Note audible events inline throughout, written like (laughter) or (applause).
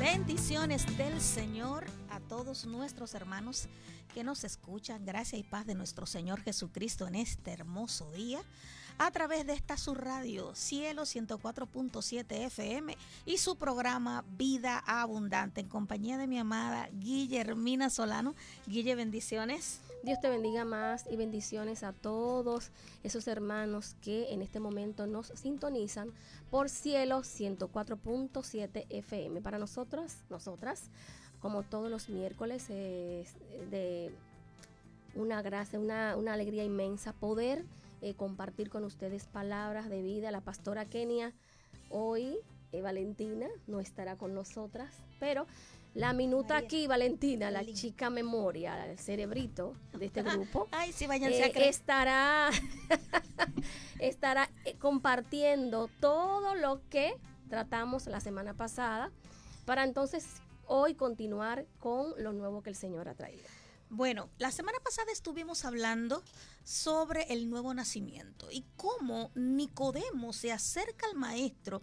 Bendiciones del Señor a todos nuestros hermanos que nos escuchan. Gracias y paz de nuestro Señor Jesucristo en este hermoso día a través de esta su radio Cielo 104.7 FM y su programa Vida Abundante en compañía de mi amada Guillermina Solano. Guille, bendiciones. Dios te bendiga más y bendiciones a todos esos hermanos que en este momento nos sintonizan por Cielo 104.7 FM. Para nosotros, nosotras, como todos los miércoles, es de una gracia, una, una alegría inmensa poder eh, compartir con ustedes palabras de vida. La pastora Kenia hoy, eh, Valentina, no estará con nosotras, pero la minuta aquí, Valentina, la chica memoria, el cerebrito de este grupo, (laughs) Ay, sí, eh, estará, (laughs) estará compartiendo todo lo que tratamos la semana pasada para entonces hoy continuar con lo nuevo que el Señor ha traído. Bueno, la semana pasada estuvimos hablando sobre el nuevo nacimiento y cómo Nicodemo se acerca al maestro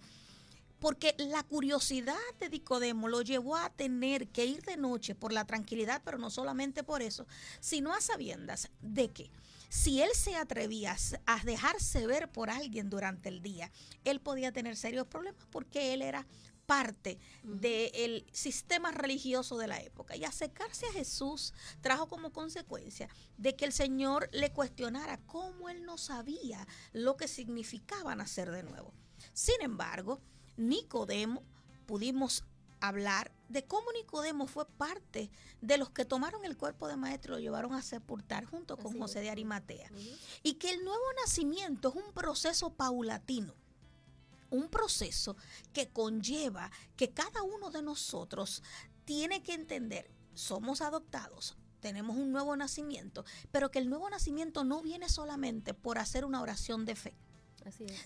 porque la curiosidad de Nicodemo lo llevó a tener que ir de noche por la tranquilidad, pero no solamente por eso, sino a sabiendas de que si él se atrevía a dejarse ver por alguien durante el día, él podía tener serios problemas porque él era parte del sistema religioso de la época. Y acercarse a Jesús trajo como consecuencia de que el Señor le cuestionara cómo él no sabía lo que significaba nacer de nuevo. Sin embargo, Nicodemo, pudimos hablar de cómo Nicodemo fue parte de los que tomaron el cuerpo de maestro y lo llevaron a sepultar junto con José de Arimatea. Y que el nuevo nacimiento es un proceso paulatino un proceso que conlleva que cada uno de nosotros tiene que entender, somos adoptados, tenemos un nuevo nacimiento, pero que el nuevo nacimiento no viene solamente por hacer una oración de fe.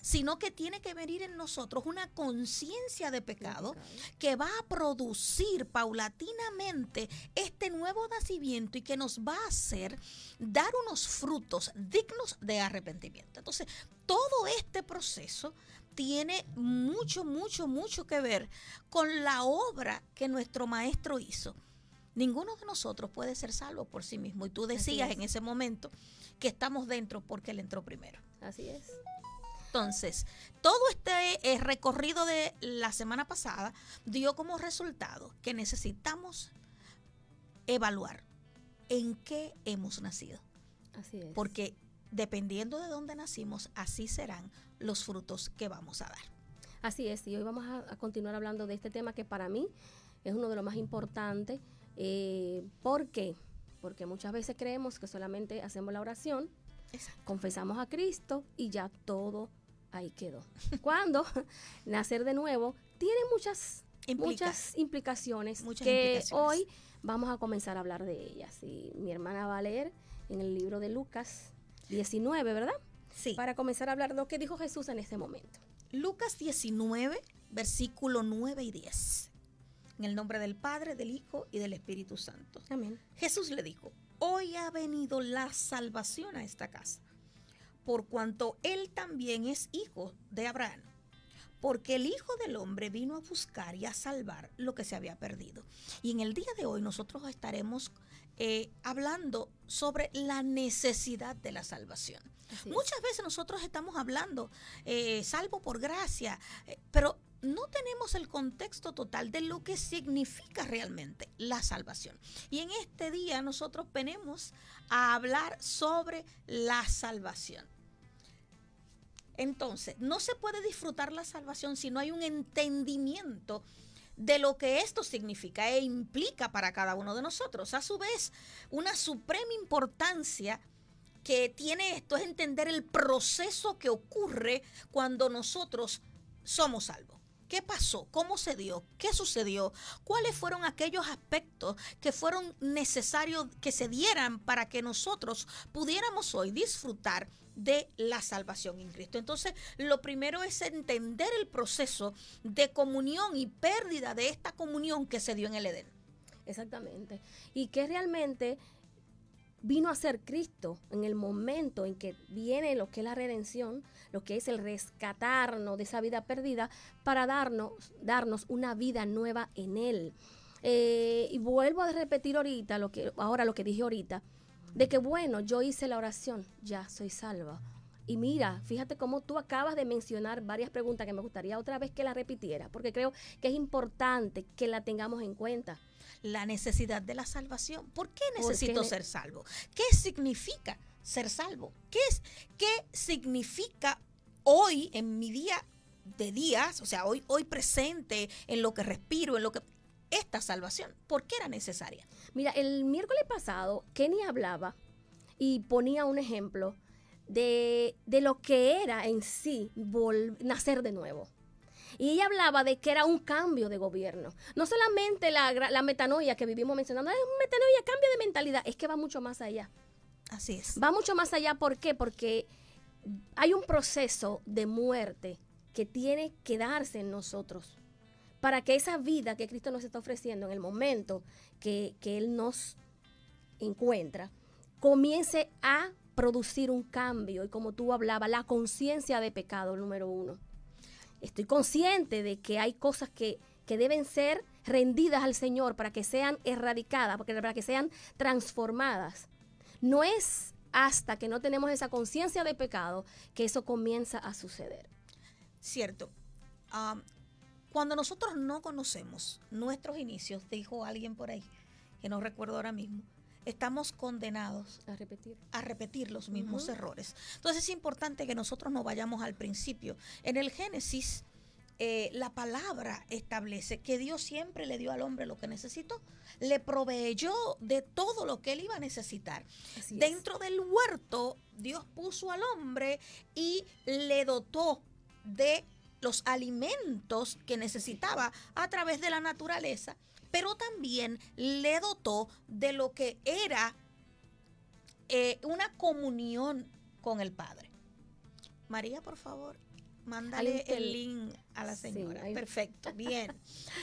Sino que tiene que venir en nosotros una conciencia de pecado que va a producir paulatinamente este nuevo nacimiento y que nos va a hacer dar unos frutos dignos de arrepentimiento. Entonces, todo este proceso tiene mucho, mucho, mucho que ver con la obra que nuestro maestro hizo. Ninguno de nosotros puede ser salvo por sí mismo. Y tú decías en ese momento que estamos dentro porque Él entró primero. Así es. Entonces, todo este eh, recorrido de la semana pasada dio como resultado que necesitamos evaluar en qué hemos nacido. Así es. Porque dependiendo de dónde nacimos, así serán los frutos que vamos a dar. Así es, y hoy vamos a, continuar hablando de este tema que para mí es uno de los más importantes. Eh, ¿Por qué? Porque muchas veces creemos que solamente hacemos la oración, confesamos a Cristo y ya todo ahí quedó. (laughs) Cuando nacer de nuevo tiene muchas, muchas implicaciones que hoy vamos a comenzar a hablar de ellas. Y mi hermana va a leer en el libro de Lucas 19, ¿verdad? Sí. Para comenzar a hablar de lo que dijo Jesús en este momento. Lucas 19, versículo 9 y 10. En el nombre del Padre, del Hijo y del Espíritu Santo. Amén. Jesús le dijo, hoy ha venido la salvación a esta casa, por cuanto él también es hijo de Abraham. Porque el Hijo del Hombre vino a buscar y a salvar lo que se había perdido. Y en el día de hoy nosotros estaremos eh, hablando sobre la necesidad de la salvación. Muchas veces nosotros estamos hablando, eh, salvo por gracia, eh, pero no tenemos el contexto total de lo que significa realmente la salvación. Y en este día nosotros venimos a hablar sobre la salvación. Entonces, no se puede disfrutar la salvación si no hay un entendimiento de lo que esto significa e implica para cada uno de nosotros. A su vez, una suprema importancia que tiene esto es entender el proceso que ocurre cuando nosotros somos salvos. ¿Qué pasó? ¿Cómo se dio? ¿Qué sucedió? ¿Cuáles fueron aquellos aspectos que fueron necesarios que se dieran para que nosotros pudiéramos hoy disfrutar de la salvación en Cristo? Entonces, lo primero es entender el proceso de comunión y pérdida de esta comunión que se dio en el Edén. Exactamente. Y que realmente vino a ser Cristo en el momento en que viene lo que es la redención, lo que es el rescatarnos de esa vida perdida, para darnos, darnos una vida nueva en Él. Eh, y vuelvo a repetir ahorita lo que, ahora lo que dije ahorita, de que bueno, yo hice la oración, ya soy salva. Y mira, fíjate cómo tú acabas de mencionar varias preguntas que me gustaría otra vez que la repitiera, porque creo que es importante que la tengamos en cuenta la necesidad de la salvación. ¿Por qué necesito ser salvo? ¿Qué significa ser salvo? ¿Qué, es, ¿Qué significa hoy en mi día de días, o sea, hoy, hoy presente, en lo que respiro, en lo que... Esta salvación, ¿por qué era necesaria? Mira, el miércoles pasado, Kenny hablaba y ponía un ejemplo de, de lo que era en sí nacer de nuevo. Y ella hablaba de que era un cambio de gobierno. No solamente la, la metanoia que vivimos mencionando, es un metanoia, cambio de mentalidad, es que va mucho más allá. Así es. Va mucho más allá, ¿por qué? Porque hay un proceso de muerte que tiene que darse en nosotros para que esa vida que Cristo nos está ofreciendo en el momento que, que Él nos encuentra, comience a producir un cambio y como tú hablabas, la conciencia de pecado número uno estoy consciente de que hay cosas que, deben ser rendidas al Señor para que sean erradicadas, para que sean transformadas. No es hasta que no tenemos esa conciencia de pecado que eso comienza a suceder. Cierto. cuando nosotros no conocemos nuestros inicios, dijo alguien por ahí, que no recuerdo ahora mismo, estamos condenados a repetir, a repetir los mismos errores. Entonces es importante que nosotros no vayamos al principio. En el Génesis, eh, la palabra establece que Dios siempre le dio al hombre lo que necesitó, le proveyó de todo lo que él iba a necesitar. Dentro del huerto, Dios puso al hombre y le dotó de los alimentos que necesitaba a través de la naturaleza pero también le dotó de lo que era eh, una comunión con el Padre. María, por favor, mándale el link a la señora. Perfecto, (laughs) bien.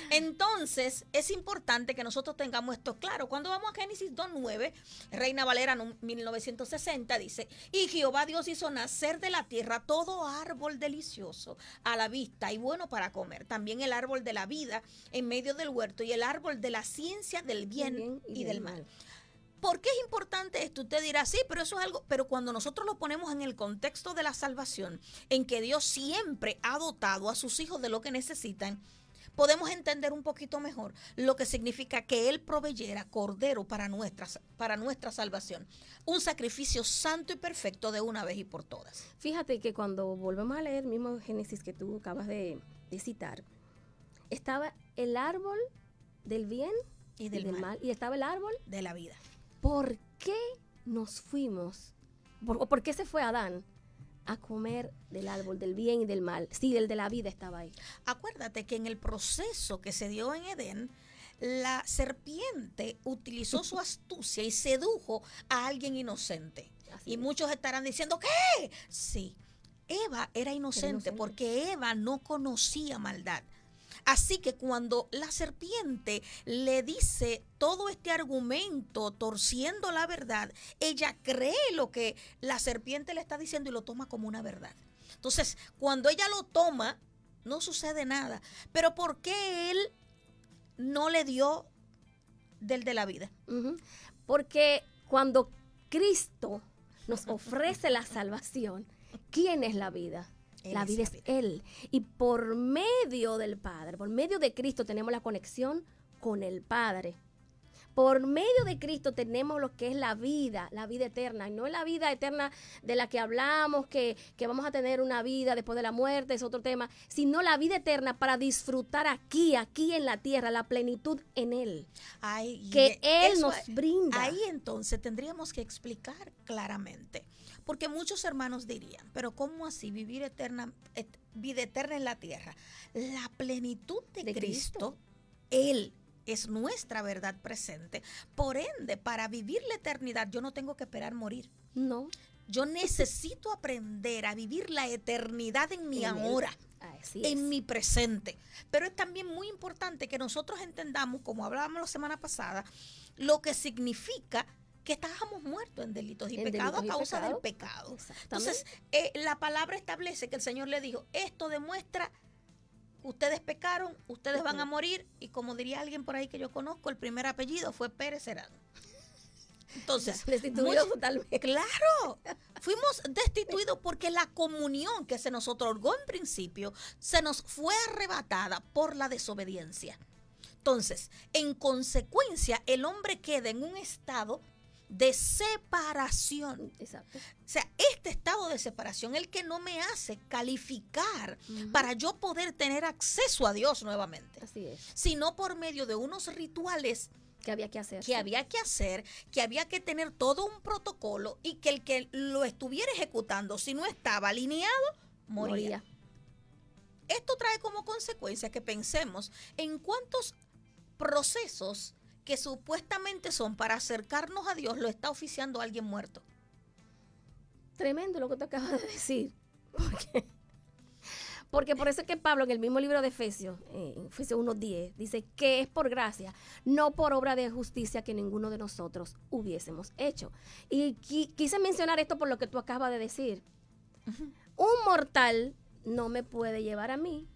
Entonces, es importante que nosotros tengamos esto claro. Cuando vamos a Génesis 2.9, Reina Valera 1960 dice, y Jehová Dios hizo nacer de la tierra todo árbol delicioso a la vista y bueno para comer. También el árbol de la vida en medio del huerto y el árbol de la ciencia del bien, y, del mal. ¿Por qué es importante esto? Usted dirá, sí, pero eso es algo, pero cuando nosotros lo ponemos en el contexto de la salvación, en que Dios siempre ha dotado a sus hijos de lo que necesitan, podemos entender un poquito mejor lo que significa que Él proveyera cordero para nuestra, para nuestra salvación. Un sacrificio santo y perfecto de una vez y por todas. Fíjate que cuando volvemos a leer el mismo Génesis que tú acabas de, citar, estaba el árbol del bien y del, mal. y estaba el árbol de la vida. ¿Por qué nos fuimos? ¿O por qué se fue Adán? a comer del árbol del bien y del mal. Sí, el de la vida estaba ahí. Acuérdate que en el proceso que se dio en Edén, la serpiente utilizó su astucia y sedujo a alguien inocente. y muchos estarán diciendo, ¿qué? Sí, Eva era inocente porque Eva no conocía maldad. Así que cuando la serpiente le dice todo este argumento torciendo la verdad, ella cree lo que la serpiente le está diciendo y lo toma como una verdad. Entonces, cuando ella lo toma, no sucede nada. Pero ¿por qué él no le dio del de la vida? Porque cuando Cristo nos ofrece la salvación, ¿quién es la vida? La vida es Él. Y por medio del Padre, por medio de Cristo tenemos la conexión con el Padre. Por medio de Cristo tenemos lo que es la vida, la vida eterna. Y no es la vida eterna de la que hablamos, que, vamos a tener una vida después de la muerte, es otro tema, sino la vida eterna para disfrutar aquí, aquí en la tierra, la plenitud en Él. que Él nos brinda. Ahí entonces tendríamos que explicar claramente porque muchos hermanos dirían, pero ¿cómo así vivir eterna, vida eterna en la tierra? La plenitud de, Cristo, Él es nuestra verdad presente. Por ende, para vivir la eternidad yo no tengo que esperar morir. No. Yo necesito aprender a vivir la eternidad en mi ahora. en mi presente. Pero es también muy importante que nosotros entendamos, como hablábamos la semana pasada, lo que significa que estábamos muertos en delitos y En pecados a delitos y causa del pecado. Entonces, eh, la palabra establece que el Señor le dijo, esto demuestra, ustedes pecaron, ustedes van a morir, y como diría alguien por ahí que yo conozco, el primer apellido fue Pérez Serán. Entonces, (laughs) Destituido mucho- totalmente. Claro, fuimos destituidos porque la comunión que se nos otorgó en principio se nos fue arrebatada por la desobediencia. Entonces, en consecuencia, el hombre queda en un estado de separación. Exacto. O sea, este estado de separación, el que no me hace calificar para yo poder tener acceso a Dios nuevamente, Así es. sino por medio de unos rituales ¿Qué había que hacer? que había que hacer, que había que tener todo un protocolo y que el que lo estuviera ejecutando, si no estaba alineado, moría. Esto trae como consecuencia que pensemos en cuántos procesos que supuestamente son para acercarnos a Dios lo está oficiando alguien muerto. Tremendo lo que te acabas de decir. (laughs) Porque, porque por eso es que Pablo en el mismo libro de Efesios, eh, en Efesios 1.10, dice que es por gracia, no por obra de justicia que ninguno de nosotros hubiésemos hecho. Y qui- quise mencionar esto por lo que tú acabas de decir. Un mortal no me puede llevar a mí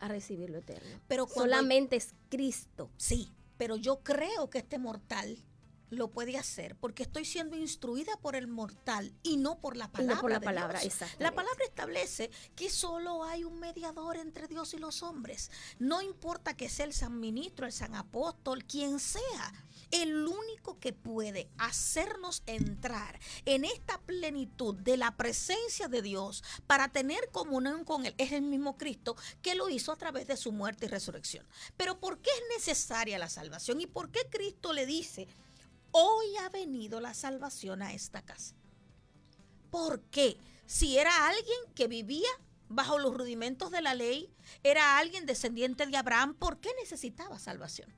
a recibir lo eterno. Pero Solamente es Cristo. Sí, pero yo creo que este mortal lo puede hacer porque estoy siendo instruida por el mortal y no por la palabra. no por la de palabra, Dios. La palabra establece que solo hay un mediador entre Dios y los hombres. No importa que sea el San Ministro, el San Apóstol, quien sea. El único que puede hacernos entrar en esta plenitud de la presencia de Dios para tener comunión con Él es el mismo Cristo que lo hizo a través de su muerte y resurrección. Pero ¿por qué es necesaria la salvación? ¿Y por qué Cristo le dice, hoy ha venido la salvación a esta casa? ¿Por qué? Si era alguien que vivía bajo los rudimentos de la ley, era alguien descendiente de Abraham, ¿por qué necesitaba salvación?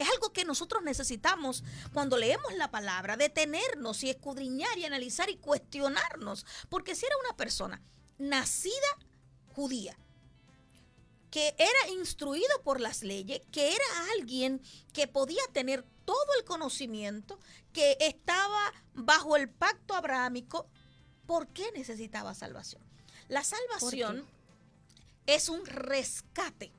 Es algo que nosotros necesitamos cuando leemos la palabra, detenernos y escudriñar y analizar y cuestionarnos. Porque si era una persona nacida judía, que era instruido por las leyes, que era alguien que podía tener todo el conocimiento, que estaba bajo el pacto abrahámico, ¿por qué necesitaba salvación? La salvación es un rescate.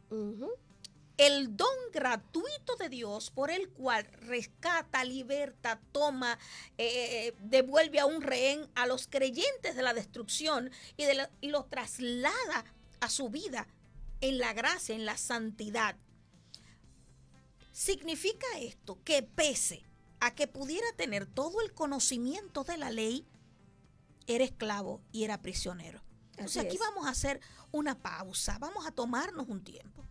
El don gratuito de Dios por el cual rescata, liberta, toma, eh, devuelve a un rehén a los creyentes de la destrucción y, de la- y los traslada a su vida en la gracia, en la santidad. Significa esto que pese a que pudiera tener todo el conocimiento de la ley, era esclavo y era prisionero. Entonces Así aquí es. vamos a hacer una pausa, vamos a tomarnos un tiempo.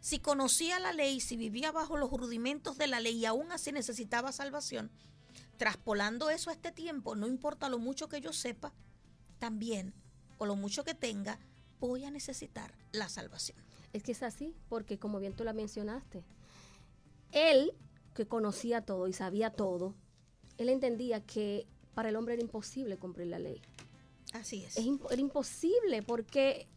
Si conocía la ley, si vivía bajo los rudimentos de la ley y aún así necesitaba salvación, traspolando eso a este tiempo, no importa lo mucho que yo sepa, también, o lo mucho que tenga, voy a necesitar la salvación. Es que es así, porque como bien tú la mencionaste, él que conocía todo y sabía todo, él entendía que para el hombre era imposible cumplir la ley. Así es. Es imp- era imposible porque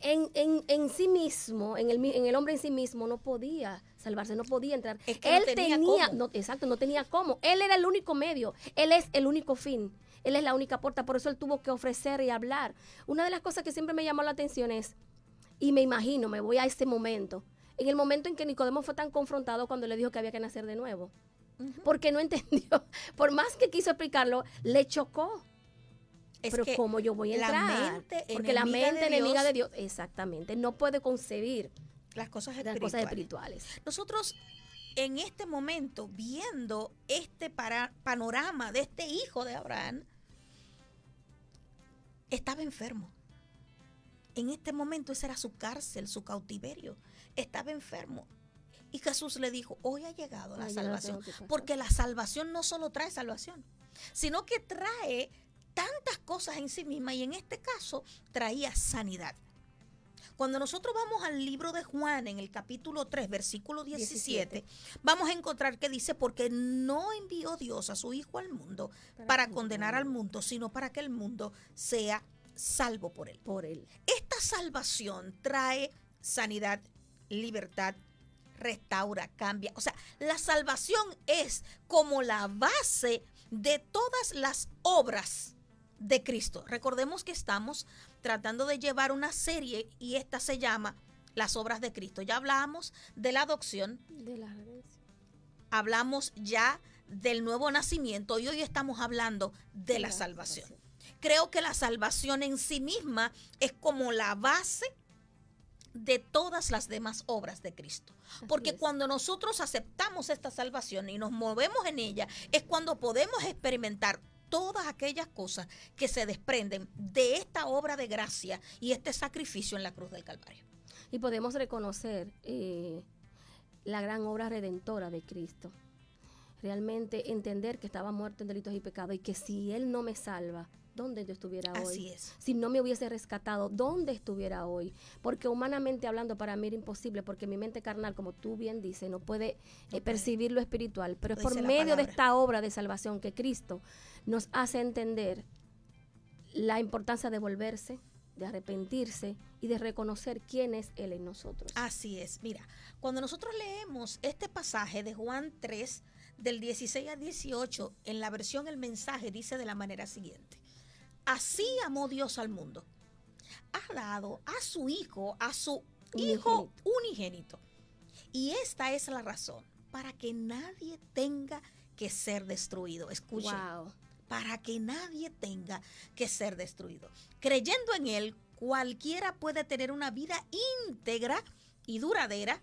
en, en- en sí mismo, en el, en el hombre en sí mismo, no podía salvarse, no podía entrar. Es que no él tenía tenía, cómo. no, exacto, no tenía cómo. Él era el único medio, él es el único fin, él es la única puerta, por eso él tuvo que ofrecer y hablar. Una de las cosas que siempre me llamó la atención es, y me imagino, me voy a este momento, en el momento en que Nicodemo fue tan confrontado cuando le dijo que había que nacer de nuevo, porque no (laughs) entendió, por más que quiso explicarlo, le chocó. Es Pero que ¿cómo yo voy a la entrar? mente Porque la mente de enemiga Dios- de Dios, exactamente, no puede concebir las cosas las espirituales. cosas espirituales. Nosotros en este momento, viendo este para- panorama de este hijo de Abraham, estaba enfermo. En este momento esa era su cárcel, su cautiverio. Estaba enfermo. Y Jesús le dijo, hoy ha llegado la salvación. Porque la salvación no solo trae salvación, sino que trae tantas cosas en sí misma y en este caso traía sanidad. Cuando nosotros vamos al libro de Juan en el capítulo 3, versículo 17, vamos a encontrar que dice, porque no envió Dios a su Hijo al mundo Para para, condenar al mundo, sino para que el mundo sea salvo por él. Por él. Esta salvación trae sanidad, libertad, restaura, cambia. O sea, la salvación es como la base de todas las obras de Cristo. Recordemos que estamos tratando de llevar una serie y esta se llama Las obras de Cristo. Ya hablamos de la adopción. De la hablamos ya del nuevo nacimiento y hoy estamos hablando de la, salvación. Creo que la salvación en sí misma es como la base de todas las demás obras de Cristo. Porque cuando nosotros aceptamos esta salvación y nos movemos en ella, es cuando podemos experimentar todas aquellas cosas que se desprenden de esta obra de gracia y este sacrificio en la cruz del Calvario. Y podemos reconocer eh, la gran obra redentora de Cristo. Realmente entender que estaba muerto en delitos y pecados y que si Él no me salva, ¿dónde yo estuviera hoy? Así es. Si no me hubiese rescatado, ¿dónde estuviera hoy? Porque humanamente hablando para mí era imposible, porque mi mente carnal, como tú bien dices, no puede eh, percibir lo espiritual, pero es por medio de esta obra de salvación que Cristo nos hace entender la importancia de volverse, de arrepentirse y de reconocer quién es Él en nosotros. Así es. Mira, cuando nosotros leemos este pasaje de Juan 3, del 16 al 18, en la versión El mensaje dice de la manera siguiente. Así amó Dios al mundo. Ha dado a su hijo, a su hijo unigénito. Y esta es la razón, para que nadie tenga que ser destruido. Escuchen. Para que nadie tenga que ser destruido. Creyendo en Él, cualquiera puede tener una vida íntegra y duradera.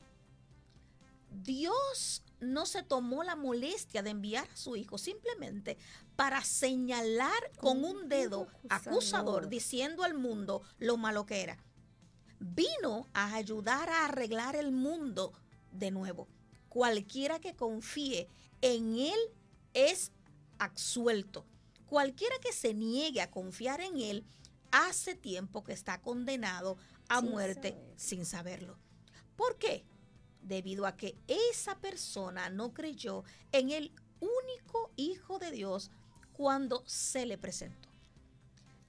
Dios no se tomó la molestia de enviar a su hijo simplemente para señalar con un dedo acusador diciendo al mundo lo malo que era. Vino a ayudar a arreglar el mundo de nuevo. Cualquiera que confíe en él es absuelto. Cualquiera que se niegue a confiar en él hace tiempo que está condenado a muerte sin saberlo. ¿Por qué? Debido a que esa persona no creyó en el único Hijo de Dios cuando se le presentó.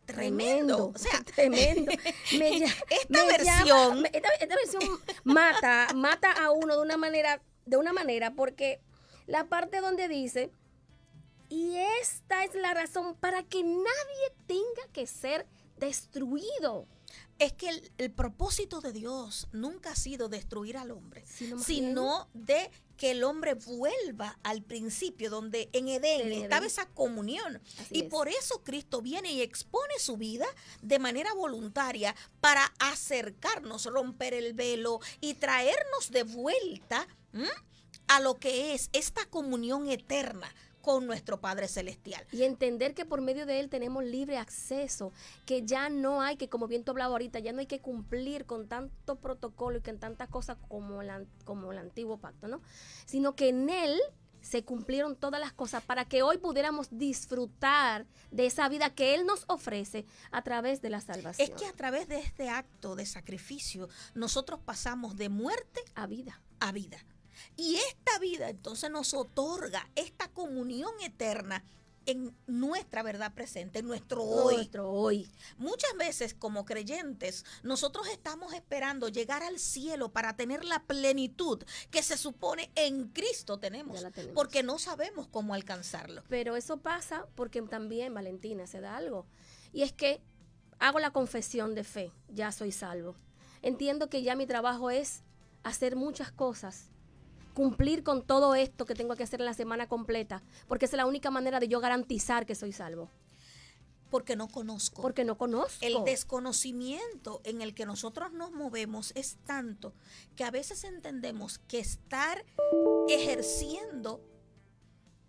Tremendo, o sea, (laughs) tremendo. (laughs) esta, versión, esta, versión mata, mata a uno de una manera, de una manera, porque la parte donde dice, y esta es la razón para que nadie tenga que ser destruido es que el, propósito de Dios nunca ha sido destruir al hombre, sino, de que el hombre vuelva al principio, donde en Edén, estaba esa comunión. y por eso Cristo viene y expone su vida de manera voluntaria para acercarnos, romper el velo y traernos de vuelta a lo que es esta comunión eterna con nuestro Padre Celestial. Y entender que por medio de Él tenemos libre acceso, que ya no hay que, como bien tú hablabas ahorita, ya no hay que cumplir con tanto protocolo y con tantas cosas como, como el antiguo pacto, ¿no? Sino que en Él se cumplieron todas las cosas para que hoy pudiéramos disfrutar de esa vida que Él nos ofrece a través de la salvación. Es que a través de este acto de sacrificio nosotros pasamos de muerte a vida. A vida. Y esta vida entonces nos otorga esta comunión eterna en nuestra verdad presente, en nuestro hoy. Nuestro hoy. Muchas veces como creyentes nosotros estamos esperando llegar al cielo para tener la plenitud que se supone en Cristo tenemos, tenemos, porque no sabemos cómo alcanzarlo. Pero eso pasa porque también, Valentina, se da algo. Y es que hago la confesión de fe, ya soy salvo. Entiendo que ya mi trabajo es hacer muchas cosas cumplir con todo esto que tengo que hacer en la semana completa, porque es la única manera de yo garantizar que soy salvo. Porque no conozco. Porque no conozco. El desconocimiento en el que nosotros nos movemos es tanto que a veces entendemos que estar ejerciendo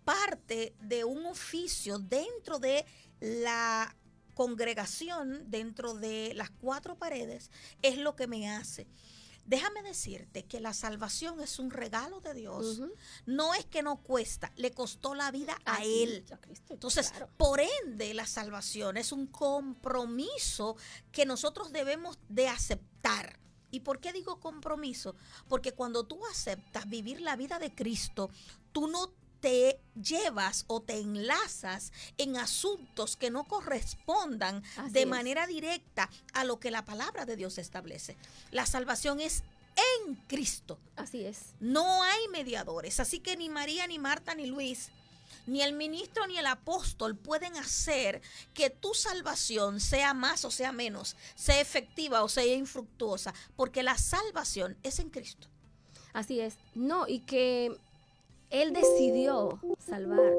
parte de un oficio dentro de la congregación, dentro de las cuatro paredes, es lo que me hace Déjame decirte que la salvación es un regalo de Dios. No es que no cuesta, le costó la vida a, Él. Entonces, por ende, la salvación es un compromiso que nosotros debemos de aceptar. ¿Y por qué digo compromiso? Porque cuando tú aceptas vivir la vida de Cristo, tú no te llevas o te enlazas en asuntos que no correspondan de manera directa a lo que la palabra de Dios establece. La salvación es en Cristo. Así es. No hay mediadores. Así que ni María, ni Marta, ni Luis, ni el ministro, ni el apóstol pueden hacer que tu salvación sea más o sea menos, sea efectiva o sea infructuosa, porque la salvación es en Cristo. Así es. No, y que Él decidió salvar.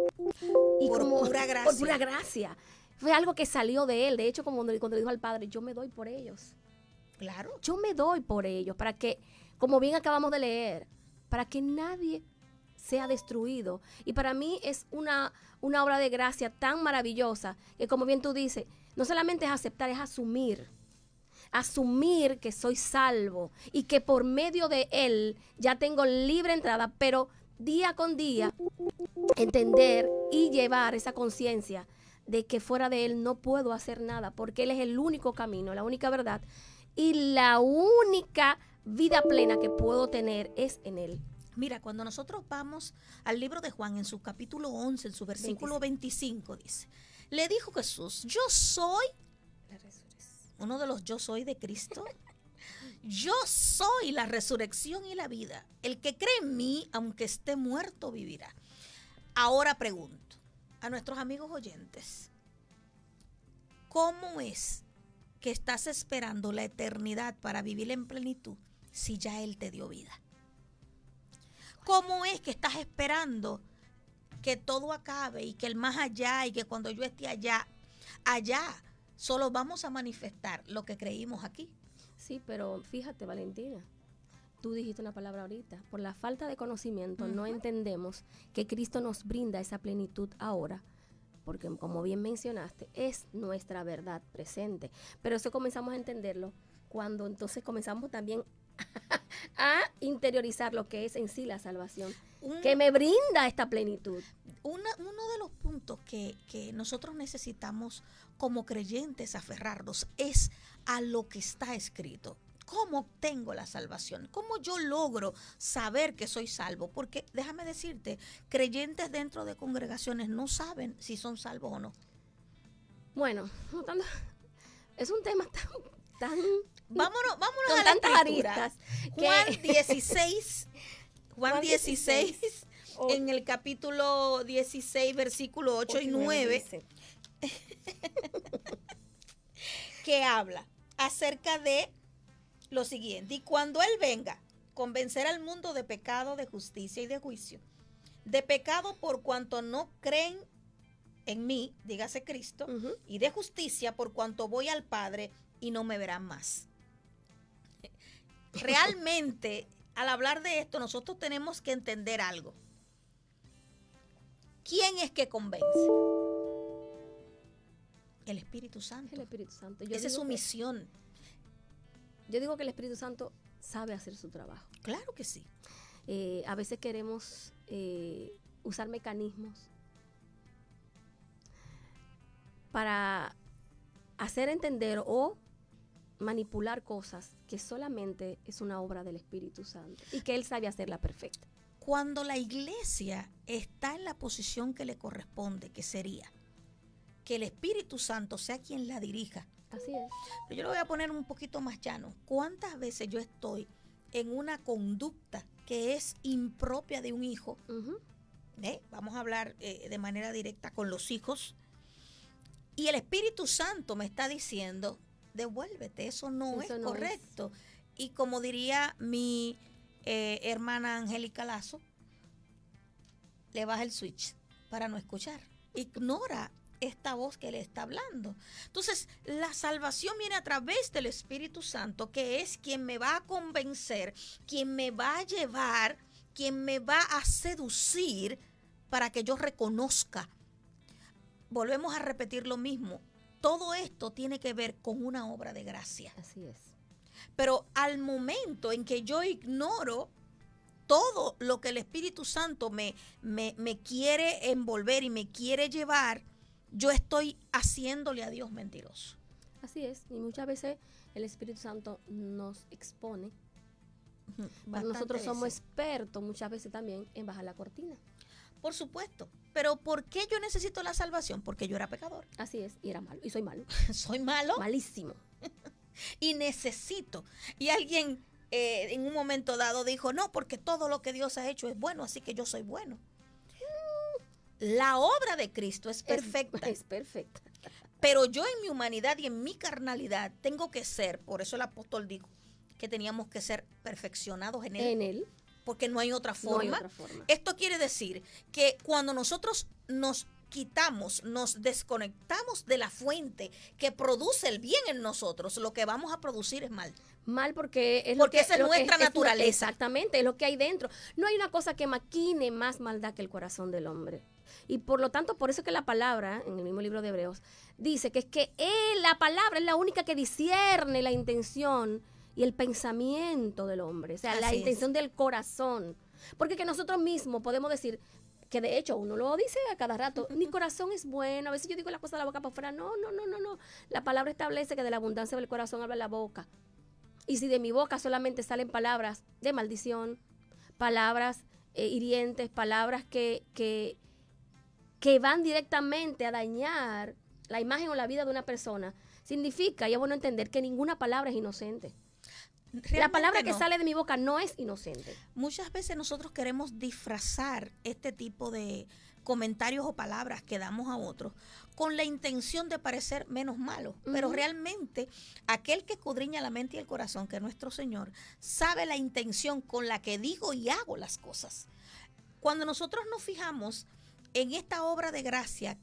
Y por como, pura gracia. Por pura gracia. Fue algo que salió de Él. De hecho, como cuando le dijo al Padre, yo me doy por ellos. Claro. Yo me doy por ellos, para que, como bien acabamos de leer, para que nadie sea destruido. Y para mí es una, una obra de gracia tan maravillosa que, como bien tú dices, no solamente es aceptar, es asumir. Asumir que soy salvo y que por medio de Él ya tengo libre entrada, pero día con día entender y llevar esa conciencia de que fuera de Él no puedo hacer nada, porque Él es el único camino, la única verdad y la única vida plena que puedo tener es en Él. Mira, cuando nosotros vamos al libro de Juan en su capítulo 11, en su versículo 25, dice, le dijo Jesús, yo soy uno de los yo soy de Cristo. (laughs) Yo soy la resurrección y la vida. El que cree en mí, aunque esté muerto, vivirá. Ahora pregunto a nuestros amigos oyentes, ¿cómo es que estás esperando la eternidad para vivir en plenitud si ya Él te dio vida? ¿Cómo es que estás esperando que todo acabe y que el más allá y que cuando yo esté allá, allá solo vamos a manifestar lo que creímos aquí? Sí, pero fíjate, Valentina, tú dijiste una palabra ahorita, por la falta de conocimiento uh -huh. no entendemos que Cristo nos brinda esa plenitud ahora porque como bien mencionaste, es nuestra verdad presente. Pero eso comenzamos a entenderlo cuando entonces comenzamos también (laughs) a interiorizar lo que es en sí la salvación, Un, que me brinda esta plenitud. Una, uno de los puntos que, que nosotros necesitamos como creyentes aferrarnos es a lo que está escrito. ¿Cómo obtengo la salvación? ¿Cómo yo logro saber que soy salvo? Porque déjame decirte, creyentes dentro de congregaciones no saben si son salvos o no. Bueno, es un tema tan... tan vámonos vámonos con a la tantas escritura. aristas. Juan 16, Juan, Juan 16, 16, en el capítulo 16, versículo 8 y 9, dice, (laughs) que habla acerca de lo siguiente. Y cuando Él venga, convencer al mundo de pecado, de justicia y de juicio. De pecado por cuanto no creen en mí, dígase Cristo, y de justicia por cuanto voy al Padre y no me verán más. (laughs) Realmente, al hablar de esto, nosotros tenemos que entender algo. ¿Quién es que convence? El Espíritu Santo. el Espíritu Santo. Yo Esa es su que- misión. Yo digo que el Espíritu Santo sabe hacer su trabajo. Claro que sí. Eh, a veces queremos eh, usar mecanismos para hacer entender o manipular cosas que solamente es una obra del Espíritu Santo y que Él sabe hacerla perfecta. Cuando la iglesia está en la posición que le corresponde, que sería que el Espíritu Santo sea quien la dirija. Así es. Pero yo lo voy a poner un poquito más llano. ¿Cuántas veces yo estoy en una conducta que es impropia de un hijo? ¿eh? Vamos a hablar eh, de manera directa con los hijos. Y el Espíritu Santo me está diciendo, devuélvete, eso no Eso es no es. correcto. Y como diría mi eh, hermana Angélica Lazo, le baja el switch para no escuchar. Ignora esta voz que le está hablando. Entonces, la salvación viene a través del Espíritu Santo, que es quien me va a convencer, quien me va a llevar, quien me va a seducir para que yo reconozca. Volvemos a repetir lo mismo. Todo esto tiene que ver con una obra de gracia. Así es. Pero al momento en que yo ignoro todo lo que el Espíritu Santo me, me, me quiere envolver y me quiere llevar, yo estoy haciéndole a Dios mentiroso. Así es. Y muchas veces el Espíritu Santo nos expone. Pero nosotros somos veces. expertos muchas veces también en bajar la cortina. Por supuesto. Pero ¿por qué yo necesito la salvación? Porque yo era pecador. Así es. Y era malo. Y soy malo. (laughs) Soy malo Malísimo. (laughs) y necesito. Y alguien eh, en un momento dado dijo, no, porque todo lo que Dios ha hecho es bueno, así que yo soy bueno. La obra de Cristo es perfecta. (laughs) Es, perfecta. Pero yo en mi humanidad y en mi carnalidad tengo que ser, por eso el apóstol dijo que teníamos que ser perfeccionados en él. En él. Porque no hay otra forma. No hay otra forma. Esto quiere decir que cuando nosotros nos quitamos, nos desconectamos de la fuente que produce el bien en nosotros, lo que vamos a producir es mal. Mal porque es porque lo que, esa es nuestra naturaleza. exactamente, es lo que hay dentro. No hay una cosa que maquine más maldad que el corazón del hombre. Y por lo tanto, por eso que la palabra, en el mismo libro de Hebreos, dice que es que él, la palabra es la única que discierne la intención y el pensamiento del hombre, o sea, la intención del corazón. Porque que nosotros mismos podemos decir, que de hecho uno lo dice a cada rato, mi corazón es bueno, a veces yo digo las cosas de la boca para afuera, no, no, no, no, no, la palabra establece que de la abundancia del corazón habla la boca. Y si de mi boca solamente salen palabras de maldición, palabras eh, hirientes, palabras que, que, que van directamente a dañar la imagen o la vida de una persona, significa, y es bueno entender, que ninguna palabra es inocente la palabra que sale de mi boca no es inocente. Muchas veces nosotros queremos disfrazar este tipo de comentarios o palabras que damos a otros con la intención de parecer menos malo. Pero realmente aquel que escudriña la mente y el corazón, que es nuestro Señor, sabe la intención con la que digo y hago las cosas. Cuando nosotros nos fijamos en esta obra de gracia,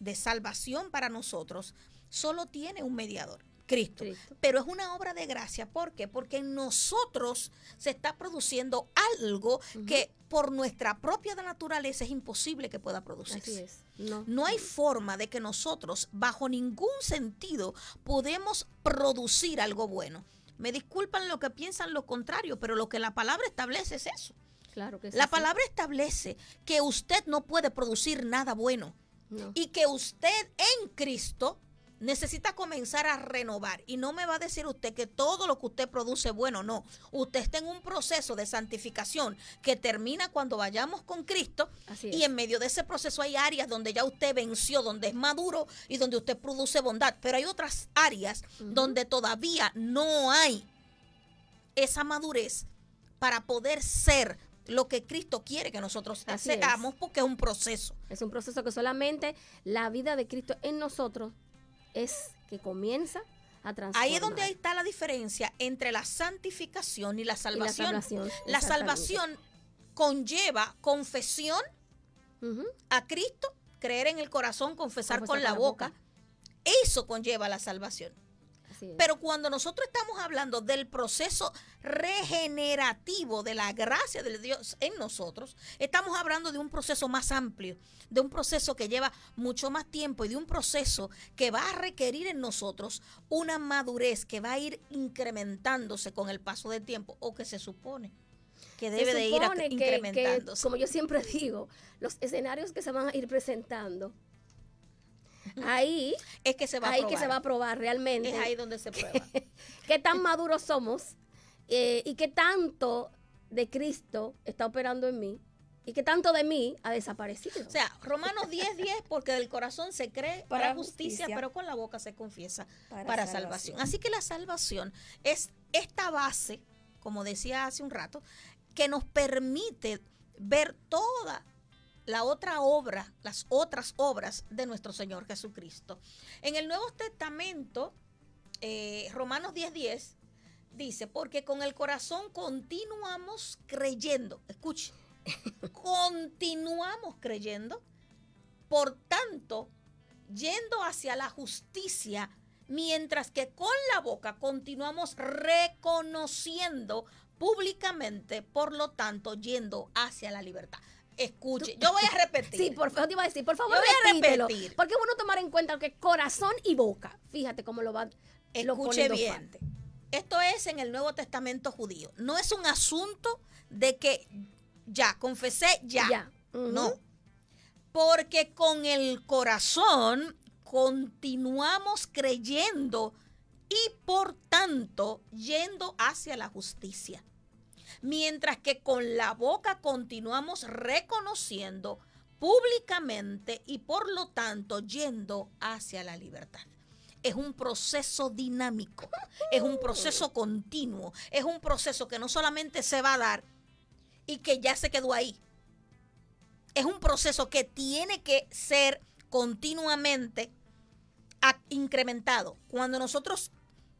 de salvación para nosotros, solo tiene un mediador Cristo. Pero es una obra de gracia. ¿Por qué? Porque en nosotros se está produciendo algo que por nuestra propia naturaleza es imposible que pueda producirse. es. No. no hay forma de que nosotros, bajo ningún sentido, podemos producir algo bueno. Me disculpan lo que piensan lo contrario, pero lo que la palabra establece es eso. Claro que La palabra establece que usted no puede producir nada bueno. Y que usted en Cristo necesita comenzar a renovar. Y no me va a decir usted que todo lo que usted produce es bueno, no. Usted está en un proceso de santificación que termina cuando vayamos con Cristo. y en medio de ese proceso hay áreas donde ya usted venció, donde es maduro y donde usted produce bondad. Pero hay otras áreas donde todavía no hay esa madurez para poder ser lo que Cristo quiere que nosotros seamos porque es un proceso. Es un proceso que solamente la vida de Cristo en nosotros es que comienza a transformar. Ahí es donde está la diferencia entre la santificación y la salvación. la, salvación conlleva confesión a Cristo, creer en el corazón, confesar, con la, boca. Eso conlleva la salvación. Pero cuando nosotros estamos hablando del proceso regenerativo de la gracia de Dios en nosotros, estamos hablando de un proceso más amplio, de un proceso que lleva mucho más tiempo y de un proceso que va a requerir en nosotros una madurez que va a ir incrementándose con el paso del tiempo o que se supone que debe de ir incrementándose. como yo siempre (laughs) digo, los escenarios que se van a ir presentando ahí es que se va a probar. que se va a probar realmente. Es ahí donde se prueba. (laughs) qué tan maduros somos eh, y qué tanto de Cristo está operando en mí y qué tanto de mí ha desaparecido. O sea, Romanos 10, 10, porque del corazón se cree para, justicia, pero con la boca se confiesa para, salvación. Así que la salvación es esta base, como decía hace un rato, que nos permite ver toda la otra obra, las otras obras de nuestro Señor Jesucristo. En el Nuevo Testamento, eh, Romanos 10:10, 10, dice, porque con el corazón continuamos creyendo, escuche, (laughs) continuamos creyendo, por tanto, yendo hacia la justicia, mientras que con la boca continuamos reconociendo públicamente, por lo tanto, yendo hacia la libertad. Escuche, yo voy a (laughs) repetir. Sí, por favor, te iba a decir, por favor, voy a repetir. Porque bueno tomar en cuenta que corazón y boca, fíjate cómo lo va Escuche bien. Esto es en el Nuevo Testamento judío. No es un asunto de que ya, confesé ya. ya. No. Porque con el corazón continuamos creyendo y por tanto yendo hacia la justicia mientras que con la boca continuamos reconociendo públicamente y por lo tanto yendo hacia la libertad. es un proceso dinámico, es un proceso continuo, es un proceso que no solamente se va a dar y que ya se quedó ahí. Es un proceso que tiene que ser continuamente incrementado. Cuando nosotros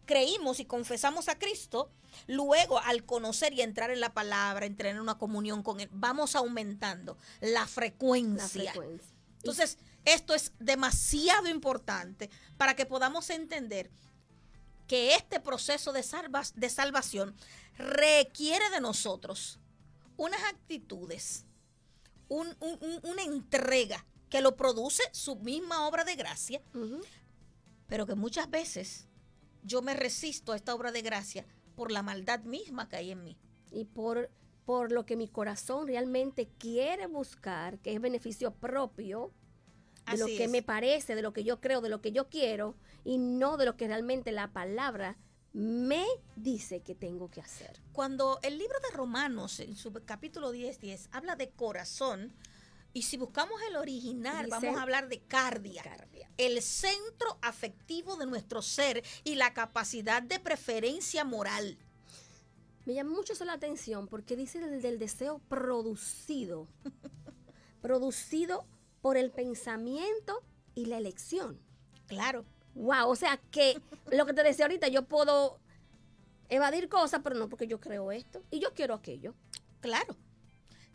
creímos y confesamos a Cristo, luego al conocer y entrar en la palabra, entrar en una comunión con Él, vamos aumentando la frecuencia. Entonces, esto es demasiado importante para que podamos entender que este proceso de, de salvación requiere de nosotros unas actitudes, una entrega que lo produce su misma obra de gracia, pero que muchas veces yo me resisto a esta obra de gracia por la maldad misma que hay en mí. Y por, por lo que mi corazón realmente quiere buscar, que es beneficio propio, de lo que me parece, de lo que yo creo, de lo que yo quiero, y no de lo que realmente la palabra me dice que tengo que hacer. Cuando el libro de Romanos, en su capítulo 10, 10, habla de corazón, y si buscamos el original, vamos a hablar de cardia, el centro afectivo de nuestro ser y la capacidad de preferencia moral. Me llama mucho eso la atención porque dice del, del deseo producido, (laughs) producido por el pensamiento y la elección. Claro. Wow, o sea que lo que te decía ahorita, yo puedo evadir cosas, pero no porque yo creo esto y yo quiero aquello. Claro.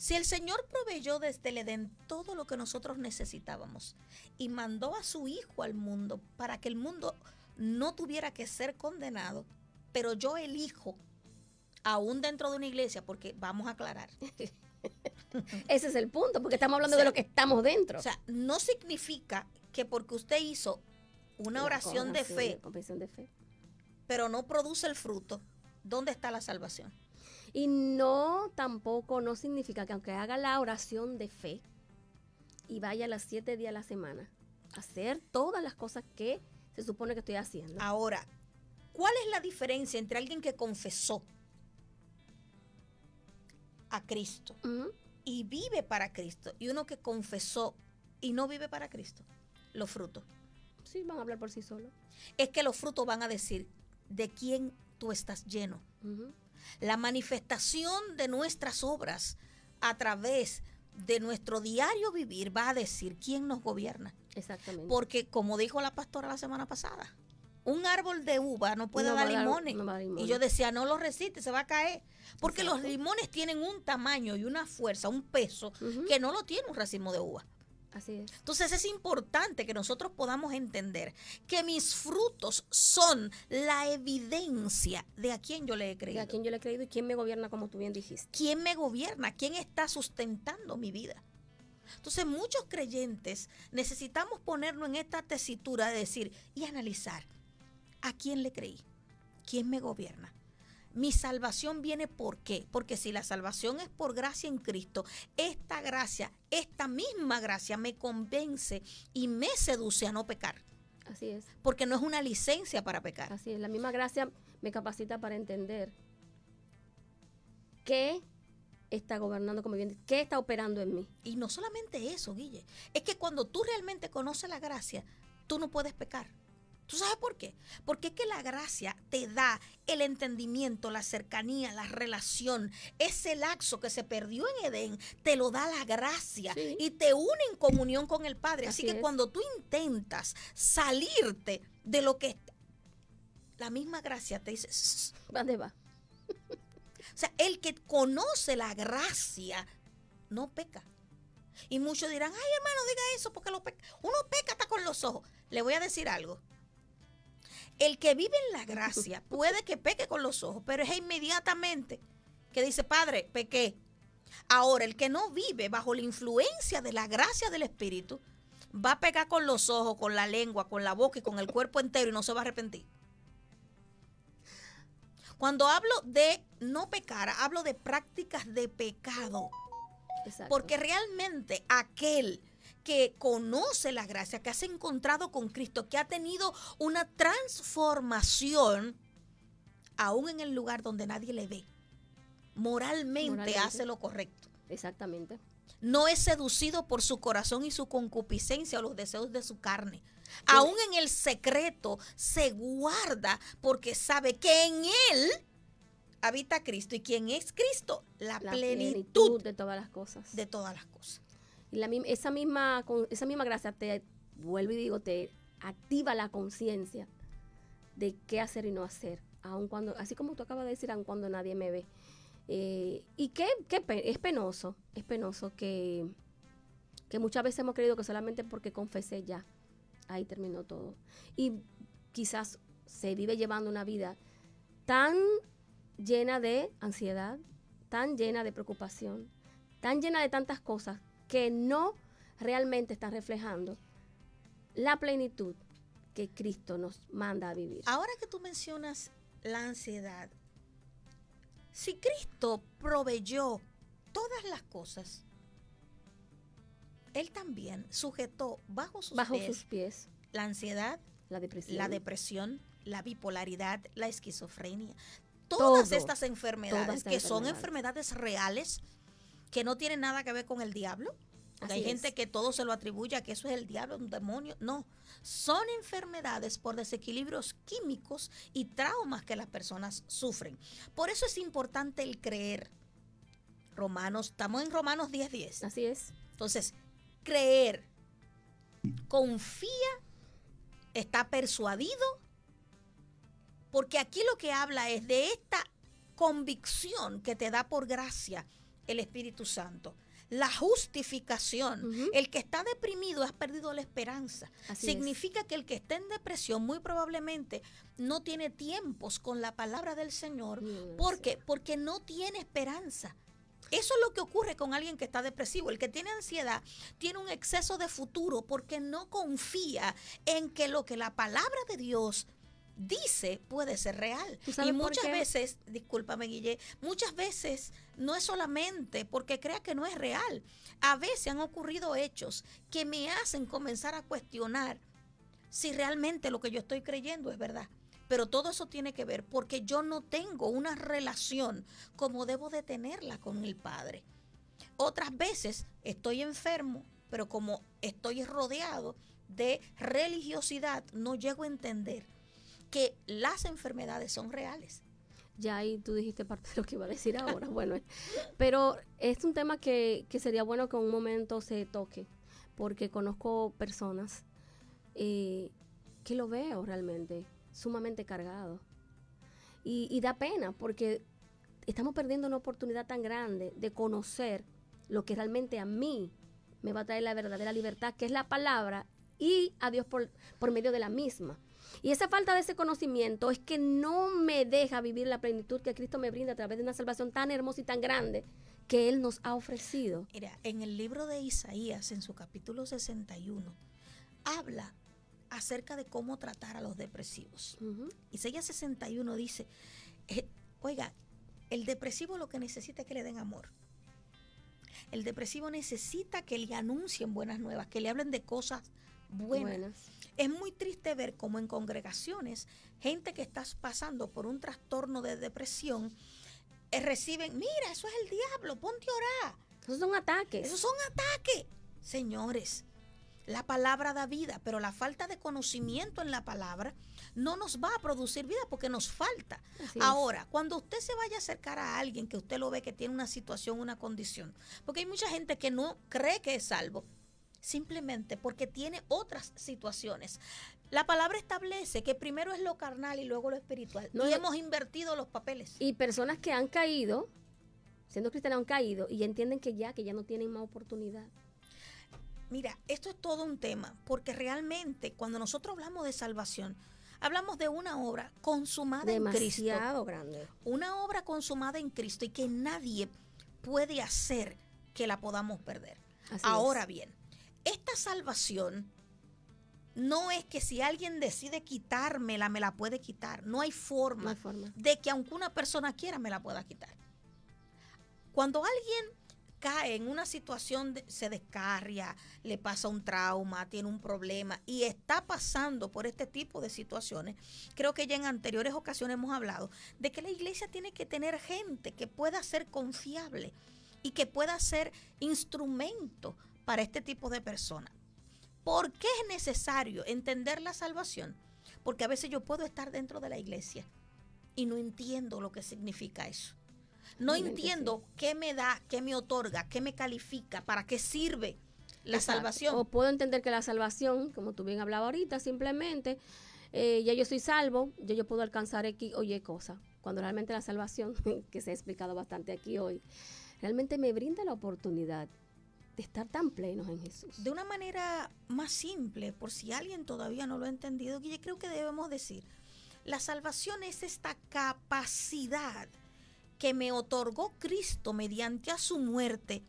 Si el Señor proveyó desde el Edén todo lo que nosotros necesitábamos y mandó a su Hijo al mundo para que el mundo no tuviera que ser condenado, pero yo elijo, aún dentro de una iglesia, porque vamos a aclarar. (laughs) Ese es el punto, porque estamos hablando de lo que estamos dentro. O sea, no significa que porque usted hizo una oración de fe, de fe, pero no produce el fruto, ¿dónde está la salvación? Y no tampoco, no significa que aunque haga la oración de fe y vaya las siete días a la semana, hacer todas las cosas que se supone que estoy haciendo. Ahora, ¿cuál es la diferencia entre alguien que confesó a Cristo y vive para Cristo y uno que confesó y no vive para Cristo? Los frutos. Sí, van a hablar por sí solos. Es que los frutos van a decir de quién tú estás lleno. La manifestación de nuestras obras a través de nuestro diario vivir va a decir quién nos gobierna. Exactamente. Porque como dijo la pastora la semana pasada, un árbol de uva no puede dar, limones. Y yo decía, no lo resiste, se va a caer. Porque los limones tienen un tamaño y una fuerza, un peso, que no lo tiene un racimo de uva. Así es. Entonces es importante que nosotros podamos entender que mis frutos son la evidencia de a quién yo le he creído. De a quién yo le he creído y quién me gobierna, como tú bien dijiste. ¿Quién me gobierna? ¿Quién está sustentando mi vida? Entonces muchos creyentes necesitamos ponernos en esta tesitura de decir y analizar a quién le creí, quién me gobierna, mi salvación viene por qué? Porque si la salvación es por gracia en Cristo, esta gracia, esta misma gracia me convence y me seduce a no pecar. Así es. Porque no es una licencia para pecar. Así es, la misma gracia me capacita para entender qué está gobernando como bien, qué está operando en mí. Y no solamente eso, Guille, es que cuando tú realmente conoces la gracia, tú no puedes pecar. ¿Tú sabes por qué? Porque es que la gracia te da el entendimiento, la cercanía, la relación. Ese laxo que se perdió en Edén, te lo da la gracia y te une en comunión con el Padre. Así, que cuando tú intentas salirte de lo que... La misma gracia te dice... ¿Dónde va? (laughs) O sea, el que conoce la gracia no peca. Y muchos dirán, ay hermano, diga eso, porque lo peca. uno peca hasta con los ojos. Le voy a decir algo. El que vive en la gracia puede que peque con los ojos, pero es inmediatamente que dice, Padre, pequé. Ahora, el que no vive bajo la influencia de la gracia del Espíritu, va a pecar con los ojos, con la lengua, con la boca y con el cuerpo entero y no se va a arrepentir. Cuando hablo de no pecar, hablo de prácticas de pecado. Porque realmente aquel que conoce la gracia, que se encontrado con Cristo, que ha tenido una transformación, aún en el lugar donde nadie le ve. Moralmente, hace lo correcto. Exactamente. no es seducido por su corazón y su concupiscencia o los deseos de su carne. Aún en el secreto se guarda porque sabe que en él habita Cristo. ¿Y quién es Cristo? La, plenitud, de todas las cosas. De todas las cosas. La, esa, misma, esa misma gracia te, vuelvo y digo, te activa la conciencia de qué hacer y no hacer. Aun cuando, así como tú acabas de decir, aun cuando nadie me ve. Eh, y que, es penoso, es penoso que, que muchas veces hemos creído que solamente porque confesé ya, ahí terminó todo. Y quizás se vive llevando una vida tan llena de ansiedad, tan llena de preocupación, tan llena de tantas cosas que no realmente están reflejando la plenitud que Cristo nos manda a vivir. Ahora que tú mencionas la ansiedad, si Cristo proveyó todas las cosas, Él también sujetó bajo sus, bajo sus pies la ansiedad, la depresión. la depresión, la bipolaridad, la esquizofrenia. Todas estas enfermedades que son enfermedades reales, que no tienen nada que ver con el diablo. hay gente que todo se lo atribuye a que eso es el diablo, un demonio. No, son enfermedades por desequilibrios químicos y traumas que las personas sufren. Por eso es importante el creer. Romanos, estamos en Romanos 10:10. 10. Así es. Entonces, creer, confía está persuadido, porque aquí lo que habla es de esta convicción que te da por gracia el Espíritu Santo. La justificación. El que está deprimido ha perdido la esperanza. Significa que el que está en depresión muy probablemente no tiene tiempos con la palabra del Señor. ¿Por qué? Porque no tiene esperanza. Eso es lo que ocurre con alguien que está depresivo. El que tiene ansiedad tiene un exceso de futuro porque no confía en que lo que la palabra de Dios dice puede ser real. Y muchas veces, discúlpame Guille, muchas veces no es solamente porque crea que no es real. A veces han ocurrido hechos que me hacen comenzar a cuestionar si realmente lo que yo estoy creyendo es verdad. Pero todo eso tiene que ver porque yo no tengo una relación como debo de tenerla con el Padre. Otras veces estoy enfermo, pero como estoy rodeado de religiosidad, no llego a entender que las enfermedades son reales. Ya ahí tú dijiste parte de lo que iba a decir ahora. (laughs) bueno, pero es un tema que, sería bueno que un momento se toque, porque conozco personas eh, que lo veo realmente sumamente cargado. Y, da pena porque estamos perdiendo una oportunidad tan grande de conocer lo que realmente a mí me va a traer la verdadera libertad, que es la palabra, y a Dios por, por medio de la misma. Y esa falta de ese conocimiento es que no me deja vivir la plenitud que Cristo me brinda a través de una salvación tan hermosa y tan grande que Él nos ha ofrecido. Mira, en el libro de Isaías, en su capítulo 61, habla acerca de cómo tratar a los depresivos. Isaías 61 dice, eh, oiga, el depresivo lo que necesita es que le den amor. El depresivo necesita que le anuncien buenas nuevas, que le hablen de cosas buenas. Es muy triste ver cómo en congregaciones, gente que está pasando por un trastorno de depresión, eh, reciben, mira, eso es el diablo, ponte a orar. Esos son ataques. Esos son ataques. Señores, la palabra da vida, pero la falta de conocimiento en la palabra no nos va a producir vida porque nos falta. Ahora, cuando usted se vaya a acercar a alguien que usted lo ve que tiene una situación, una condición, porque hay mucha gente que no cree que es salvo, simplemente porque tiene otras situaciones. La palabra establece que primero es lo carnal y luego lo espiritual. No, y hemos invertido los papeles. Y personas que han caído, siendo cristianos han caído y entienden que ya, que ya no tienen más oportunidad. Mira, esto es todo un tema, porque realmente cuando nosotros hablamos de salvación, hablamos de una obra consumada en Cristo. Grande. Una obra consumada en Cristo y que nadie puede hacer que la podamos perder. Ahora bien, esta salvación no es que si alguien decide quitármela, me la puede quitar. No hay forma, no hay forma. de que aunque una persona quiera, me la pueda quitar. Cuando alguien cae en una situación, de, se descarria, le pasa un trauma, tiene un problema y está pasando por este tipo de situaciones, creo que ya en anteriores ocasiones hemos hablado de que la iglesia tiene que tener gente que pueda ser confiable y que pueda ser instrumento para este tipo de personas. ¿Por qué es necesario entender la salvación? Porque a veces yo puedo estar dentro de la iglesia y no entiendo lo que significa eso. No entiendo qué me da, qué me otorga, qué me califica, para qué sirve la salvación. O puedo entender que la salvación, como tú bien hablabas ahorita, simplemente eh, ya yo soy salvo, ya yo puedo alcanzar X o Y cosa. Cuando realmente la salvación, (laughs) que se ha explicado bastante aquí hoy, realmente me brinda la oportunidad de estar tan plenos en Jesús. De una manera más simple, por si alguien todavía no lo ha entendido, yo creo que debemos decir, la salvación es esta capacidad que me otorgó Cristo mediante a su muerte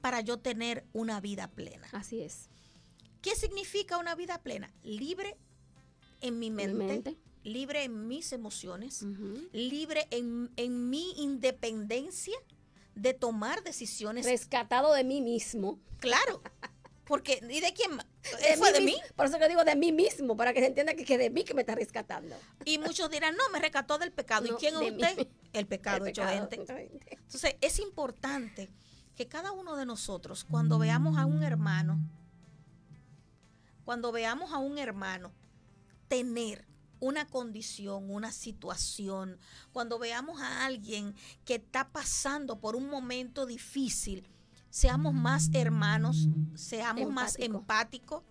para yo tener una vida plena. Así es. ¿Qué significa una vida plena? Libre en mi mente, libre en mis emociones, libre en, en mi independencia de tomar decisiones. Rescatado de mí mismo. Claro. Porque, ¿y de quién de ¿Fue de mí? Por eso que digo de mí mismo, para que se entienda que es de mí que me está rescatando. Y muchos dirán, no, me rescató del pecado. ¿Y quién es usted? El pecado, hecho gente. Entonces, es importante que cada uno de nosotros, cuando veamos a un hermano, cuando veamos a un hermano tener una condición, una situación, cuando veamos a alguien que está pasando por un momento difícil, seamos más hermanos, seamos más empáticos,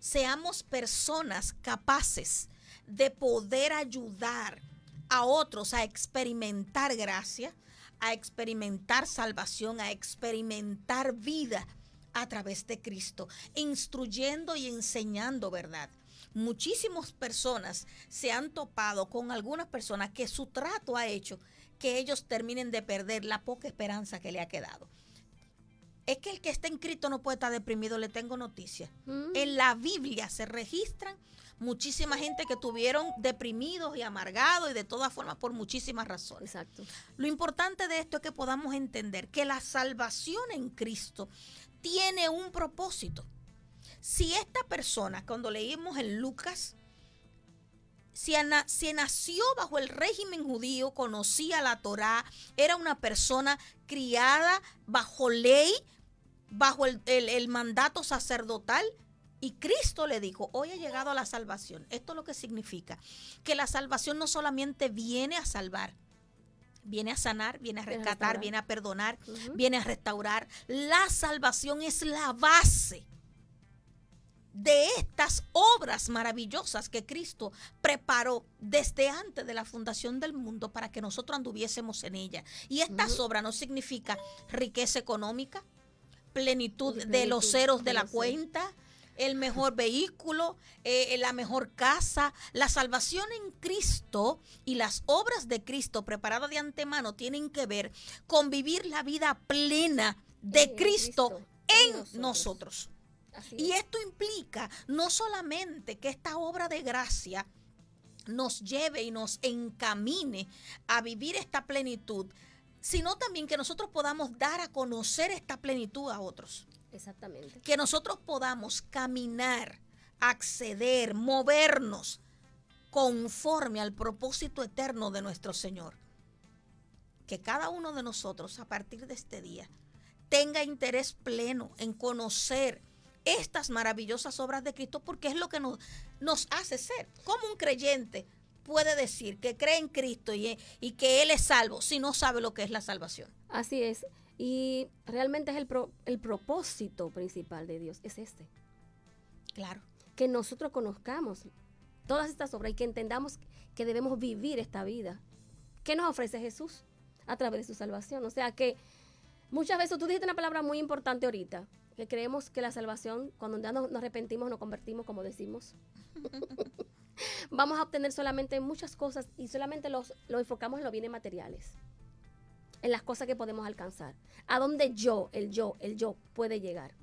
seamos personas capaces de poder ayudar a otros a experimentar gracia, a experimentar salvación, a experimentar vida a través de Cristo, instruyendo y enseñando verdad. Muchísimas personas se han topado con algunas personas que su trato ha hecho que ellos terminen de perder la poca esperanza que le ha quedado es que el que está en Cristo no puede estar deprimido, le tengo noticias. Mm. En la Biblia se registran muchísima gente que tuvieron deprimidos y amargados y de todas formas por muchísimas razones. Exacto. Lo importante de esto es que podamos entender que la salvación en Cristo tiene un propósito. Si esta persona, cuando leímos en Lucas, si, si, nació bajo el régimen judío, conocía la Torá, era una persona criada bajo ley, bajo el, mandato sacerdotal. Y Cristo le dijo, hoy ha llegado a la salvación. Esto es lo que significa que la salvación no solamente viene a salvar, viene a sanar, viene a rescatar, viene a perdonar, viene a restaurar. La salvación es la base de estas obras maravillosas que Cristo preparó desde antes de la fundación del mundo para que nosotros anduviésemos en ella. Y estas obras no significa riqueza económica, plenitud, de los ceros de la cuenta, el mejor (laughs) vehículo, eh, la mejor casa. La salvación en Cristo y las obras de Cristo preparadas de antemano tienen que ver con vivir la vida plena de Cristo, en, nosotros. Y esto implica no solamente que esta obra de gracia nos lleve y nos encamine a vivir esta plenitud, sino también que nosotros podamos dar a conocer esta plenitud a otros. Exactamente. Que nosotros podamos caminar, acceder, movernos conforme al propósito eterno de nuestro Señor. Que cada uno de nosotros a partir de este día tenga interés pleno en conocer estas maravillosas obras de Cristo porque es lo que nos, nos hace ser. Como un creyente puede decir que cree en Cristo y, y, que Él es salvo si no sabe lo que es la salvación. Así es. Y realmente es el, el propósito principal de Dios, es este. Claro. Que nosotros conozcamos todas estas obras y que entendamos que debemos vivir esta vida. ¿Qué nos ofrece Jesús a través de su salvación? O sea que muchas veces tú dijiste una palabra muy importante ahorita, que creemos que la salvación, cuando ya nos, nos arrepentimos, nos convertimos, como decimos. (laughs) vamos a obtener solamente muchas cosas y solamente los, lo enfocamos en los bienes materiales, en las cosas que podemos alcanzar, a donde yo, el yo, el yo puede llegar.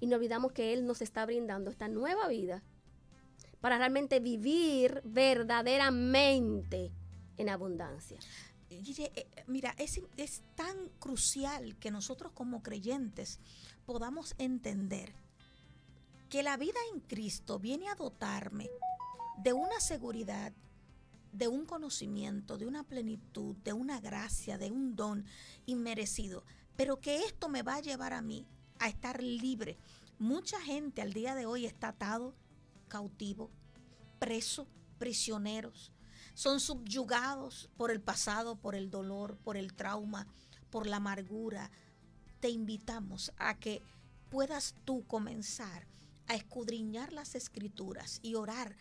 Y no olvidamos que Él nos está brindando esta nueva vida para realmente vivir verdaderamente en abundancia. Eh, mira, es, es tan crucial que nosotros como creyentes podamos entender que la vida en Cristo viene a dotarme de una seguridad, de un conocimiento, de una plenitud, de una gracia, de un don inmerecido, pero que esto me va a llevar a mí a estar libre. Mucha gente al día de hoy está atado, cautivo, preso, prisioneros. Son subyugados por el pasado, por el dolor, por el trauma, por la amargura. Te invitamos a que puedas tú comenzar a escudriñar las escrituras y orar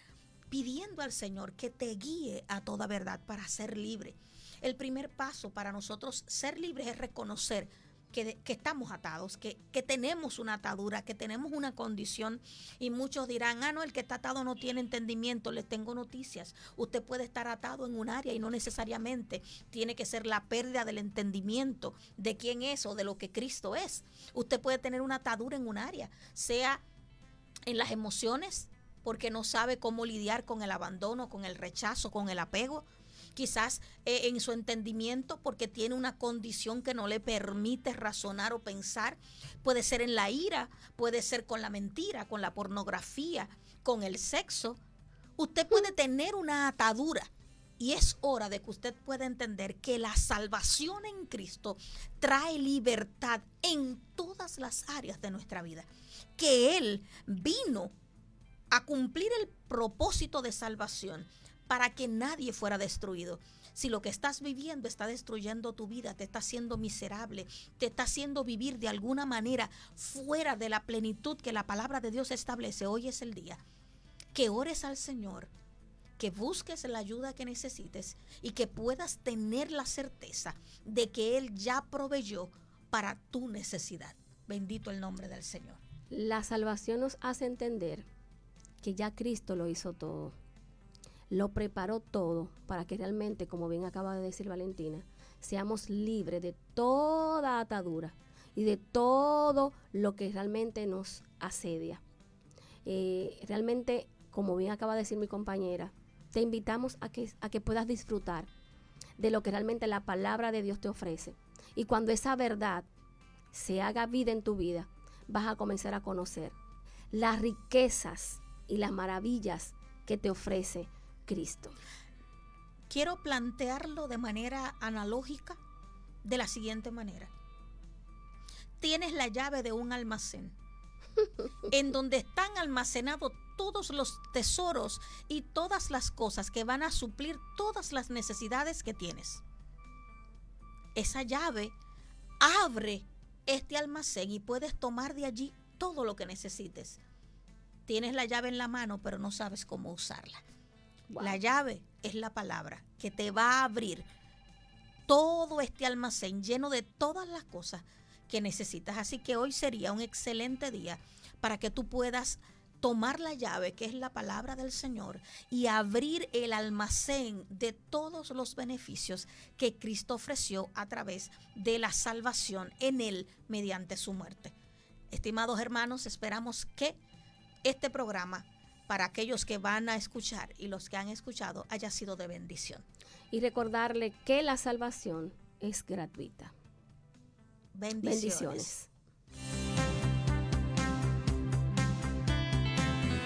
pidiendo al Señor que te guíe a toda verdad para ser libre. El primer paso para nosotros ser libres es reconocer que, estamos atados, que, que, tenemos una atadura, que tenemos una condición. Y muchos dirán, ah, no, el que está atado no tiene entendimiento. Les tengo noticias. Usted puede estar atado en un área y no necesariamente tiene que ser la pérdida del entendimiento de quién es o de lo que Cristo es. Usted puede tener una atadura en un área, sea en las emociones, porque no sabe cómo lidiar con el abandono, con el rechazo, con el apego quizás eh, en su entendimiento porque tiene una condición que no le permite razonar o pensar. Puede ser en la ira, puede ser con la mentira, con la pornografía, con el sexo. Usted puede tener una atadura. Y es hora de que usted pueda entender que la salvación en Cristo trae libertad en todas las áreas de nuestra vida. Que Él vino a cumplir el propósito de salvación para que nadie fuera destruido. Si lo que estás viviendo está destruyendo tu vida, te está haciendo miserable, te está haciendo vivir de alguna manera fuera de la plenitud que la palabra de Dios establece, hoy es el día. Que ores al Señor, que busques la ayuda que necesites y que puedas tener la certeza de que Él ya proveyó para tu necesidad. Bendito el nombre del Señor. La salvación nos hace entender que ya Cristo lo hizo todo lo preparó todo para que realmente, como bien acaba de decir Valentina, seamos libres de toda atadura y de todo lo que realmente nos asedia. Eh, realmente, como bien acaba de decir mi compañera, te invitamos a que, a que puedas disfrutar de lo que realmente la palabra de Dios te ofrece. Y cuando esa verdad se haga vida en tu vida, vas a comenzar a conocer las riquezas y las maravillas que te ofrece Cristo. Quiero plantearlo de manera analógica de la siguiente manera. Tienes la llave de un almacén (laughs) en donde están almacenados todos los tesoros y todas las cosas que van a suplir todas las necesidades que tienes. Esa llave abre este almacén y puedes tomar de allí todo lo que necesites. Tienes la llave en la mano, pero no sabes cómo usarla. La llave es la palabra que te va a abrir todo este almacén lleno de todas las cosas que necesitas. Así que hoy sería un excelente día para que tú puedas tomar la llave, que es la palabra del Señor, y abrir el almacén de todos los beneficios que Cristo ofreció a través de la salvación en Él mediante su muerte. Estimados hermanos, esperamos que este programa para aquellos que van a escuchar y los que han escuchado haya sido de bendición. Y recordarle que la salvación es gratuita. Bendiciones.